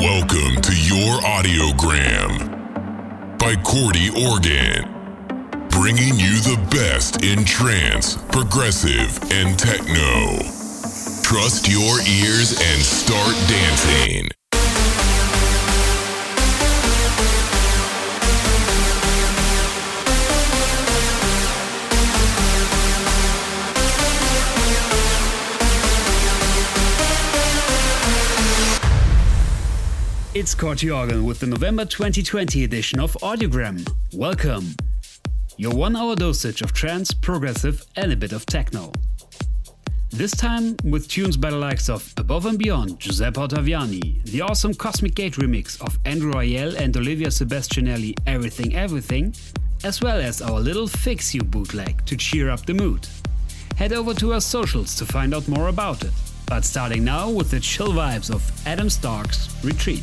Welcome to your audiogram by Corti Organ, bringing you the best in trance, progressive, and techno. Trust your ears and start dancing. It's Corti Organ with the November 2020 edition of Audiogram. Welcome! Your one hour dosage of trance, progressive, and a bit of techno. This time with tunes by the likes of Above and Beyond, Giuseppe Ottaviani, the awesome Cosmic Gate remix of Andrew Rayel and Olivia Sebastianelli Everything Everything, as well as our little Fix You bootleg to cheer up the mood. Head over to our socials to find out more about it. But starting now with the chill vibes of Adam Stark's Retreat.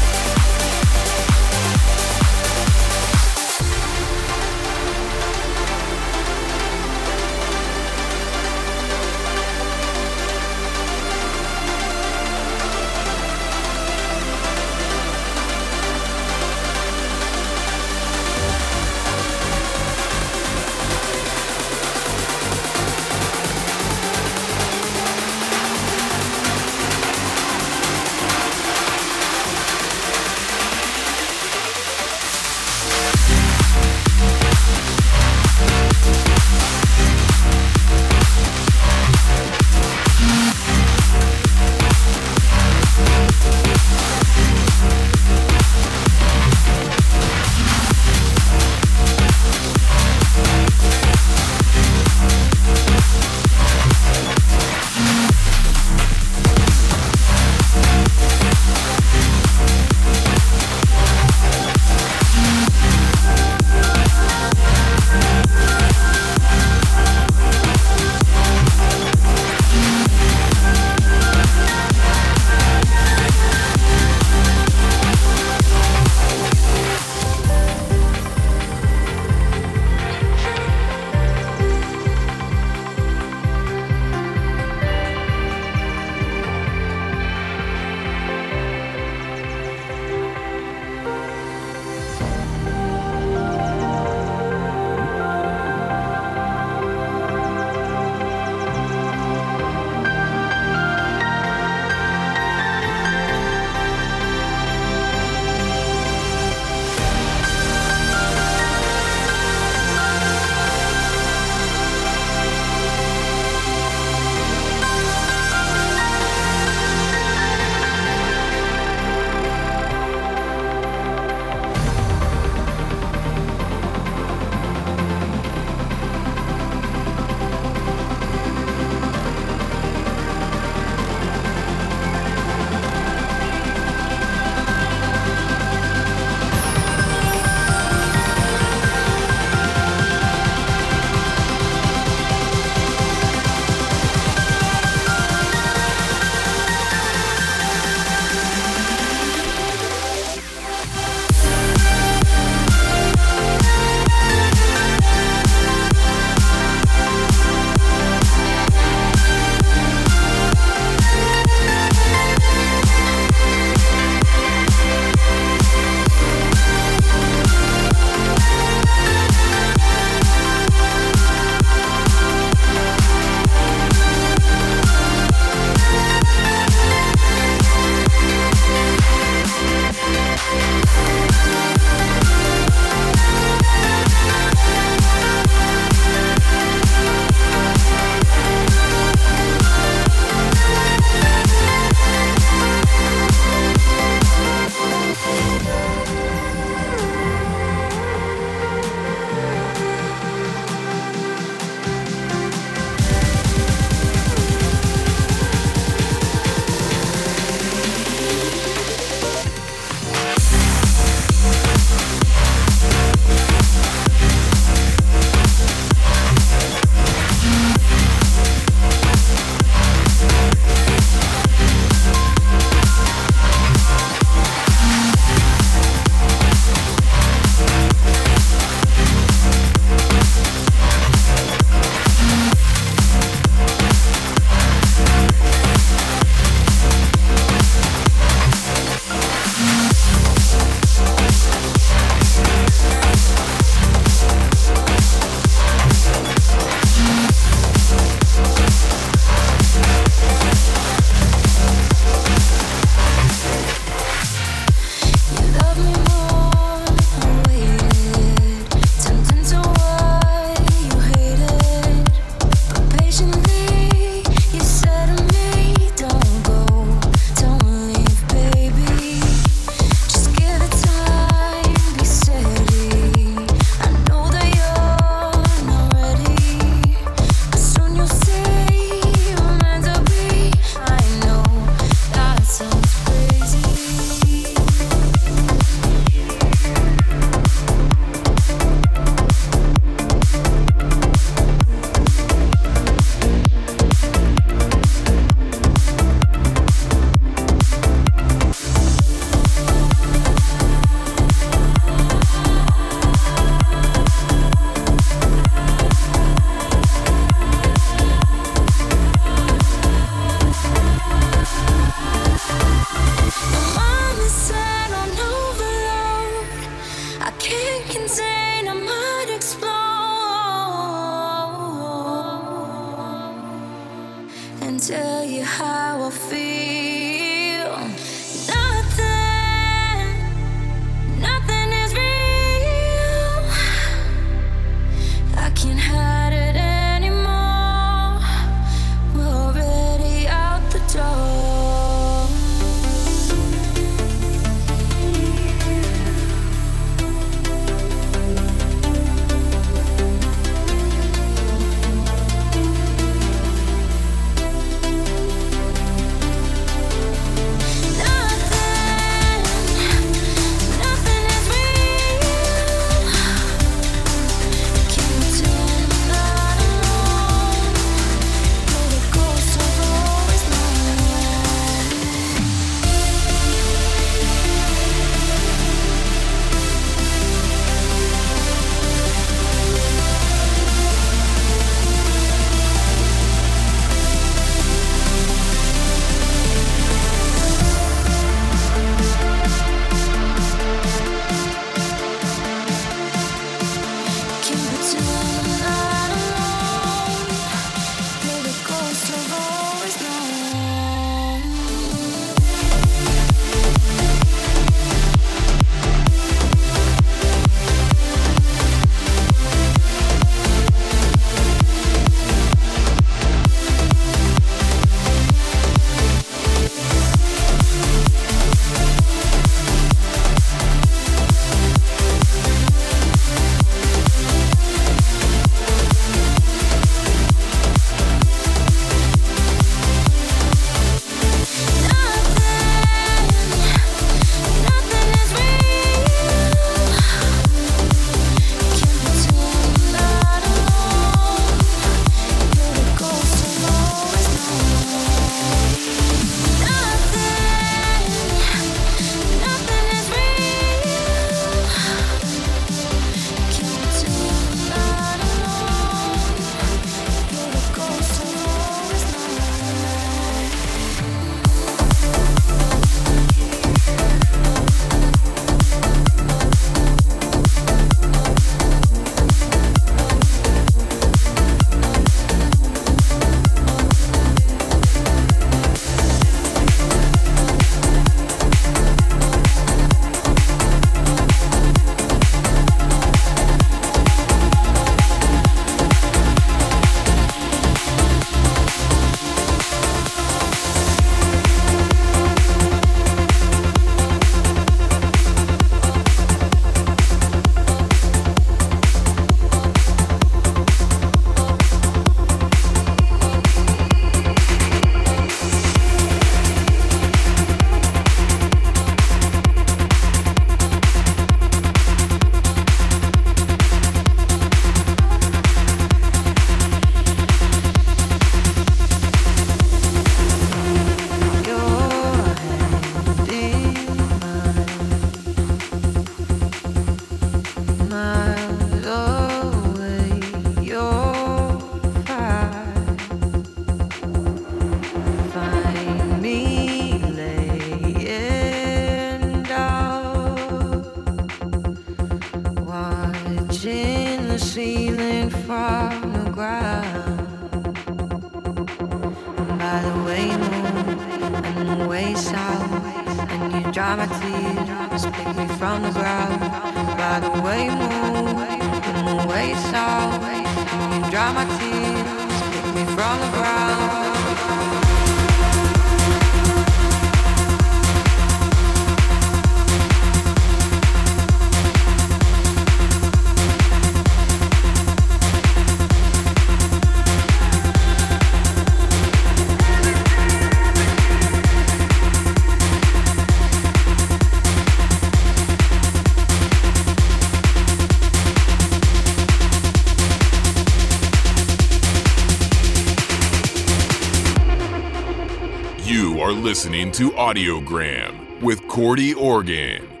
listening to Audiogram with Corti Organ.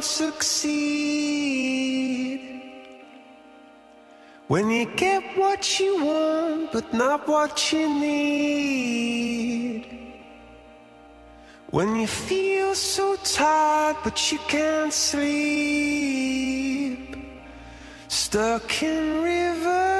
Don't succeed. When you get what you want, but not what you need. When you feel so tired, but you can't sleep. Stuck in rivers.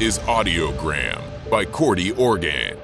Is Audiogram by Corti Organ.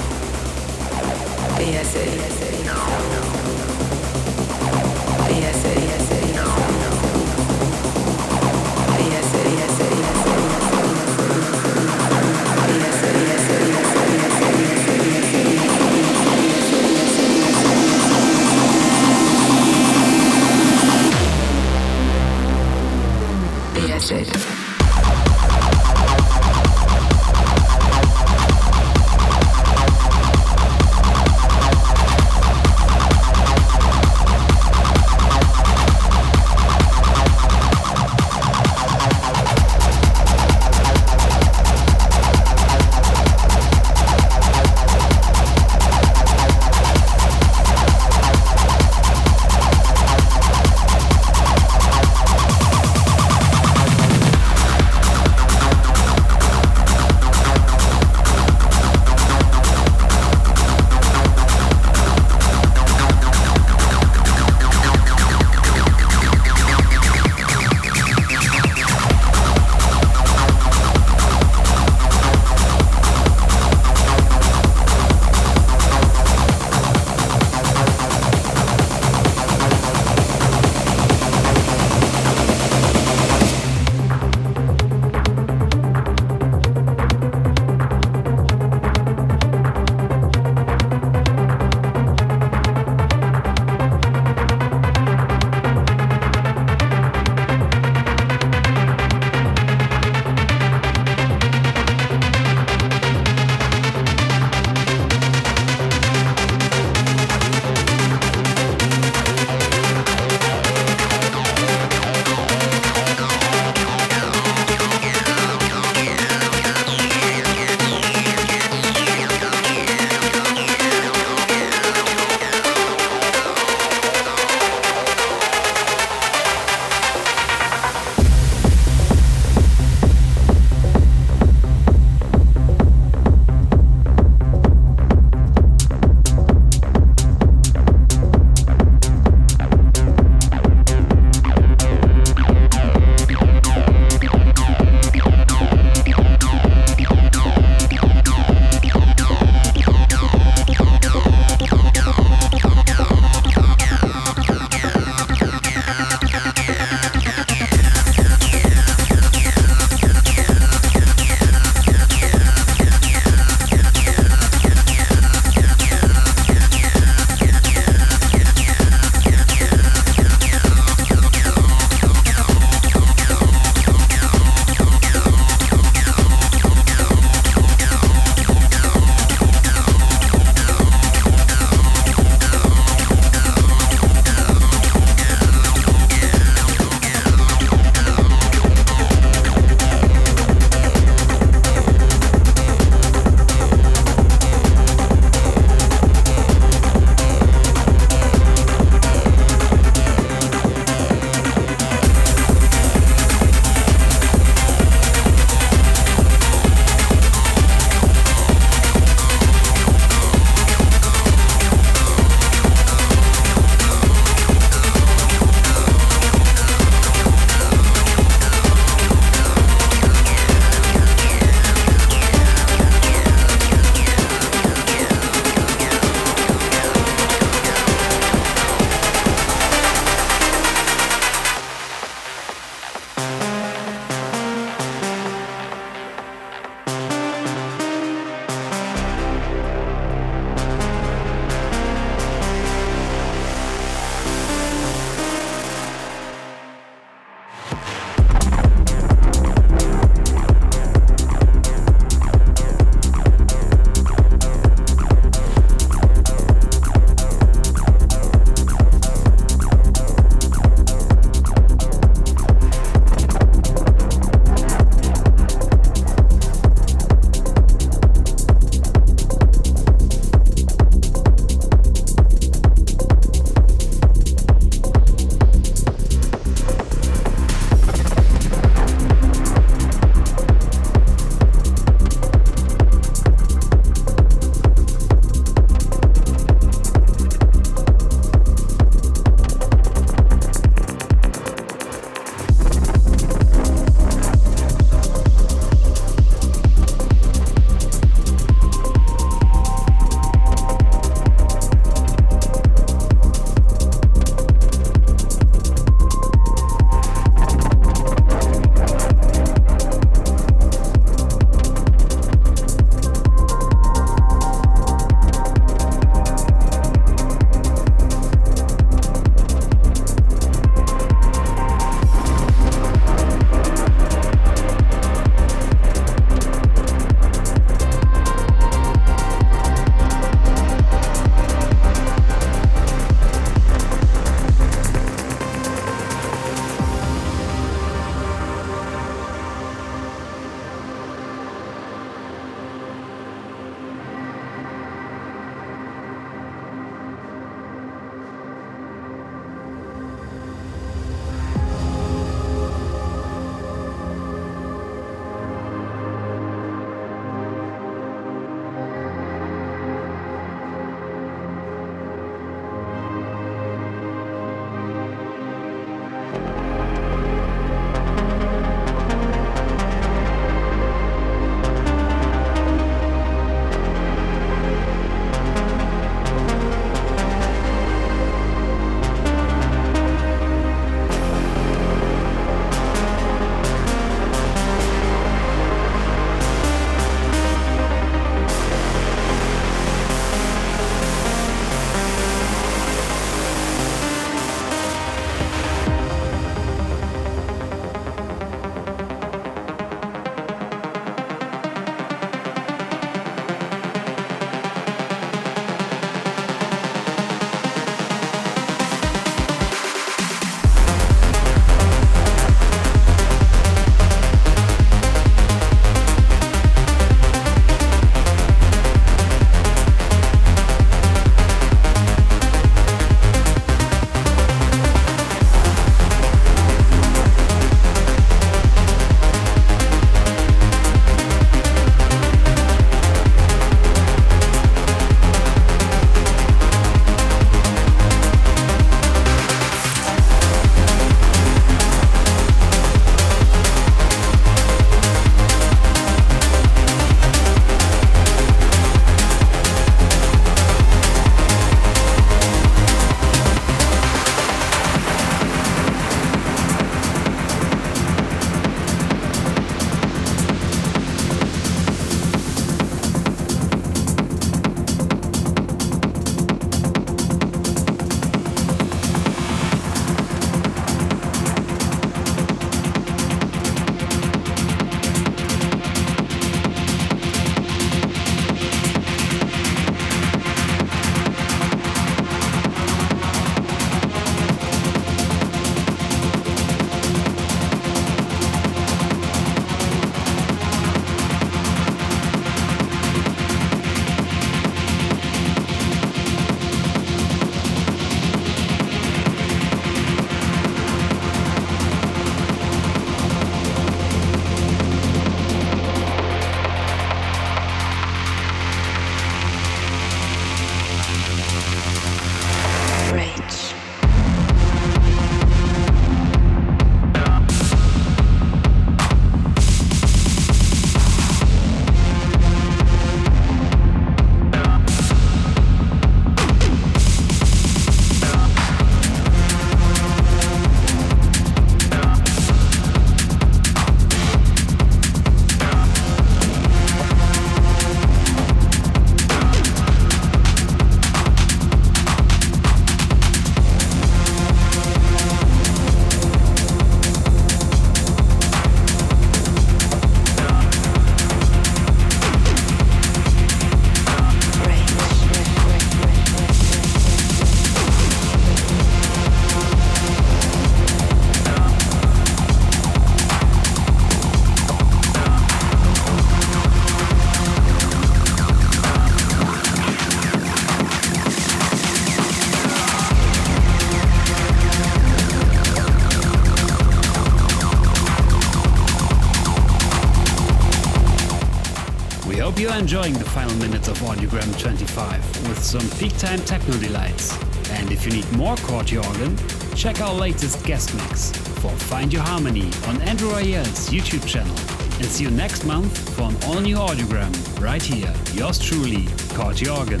Some peak time techno delights. And if you need more Corti Organ, check our latest guest mix for Find Your Harmony on Andrew Rayel's YouTube channel. And see you next month for an all new audiogram right here. Yours truly, Corti Organ.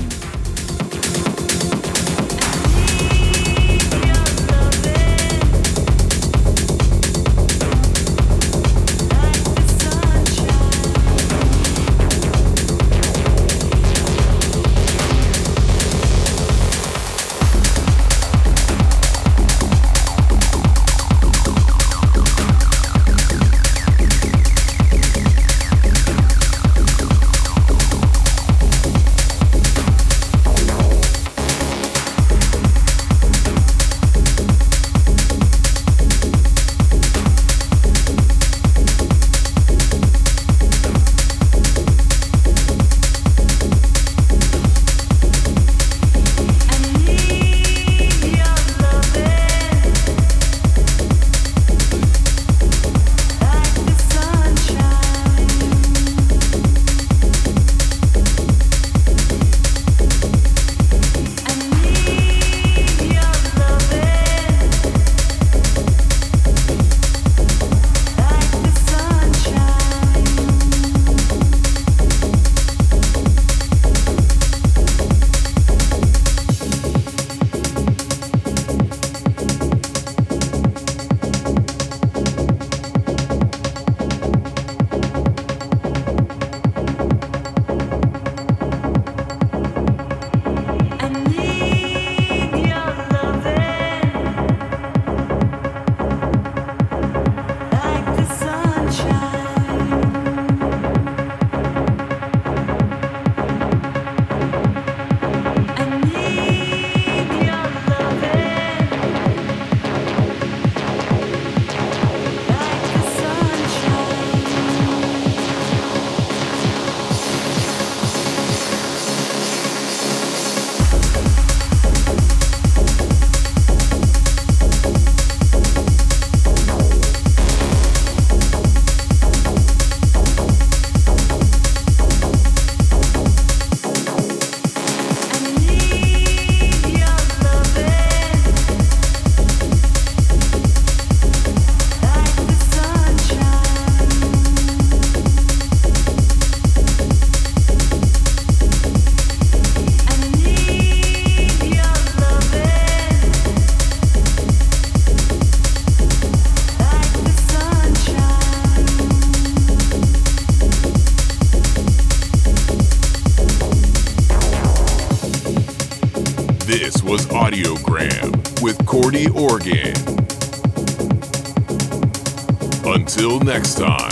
Until next time.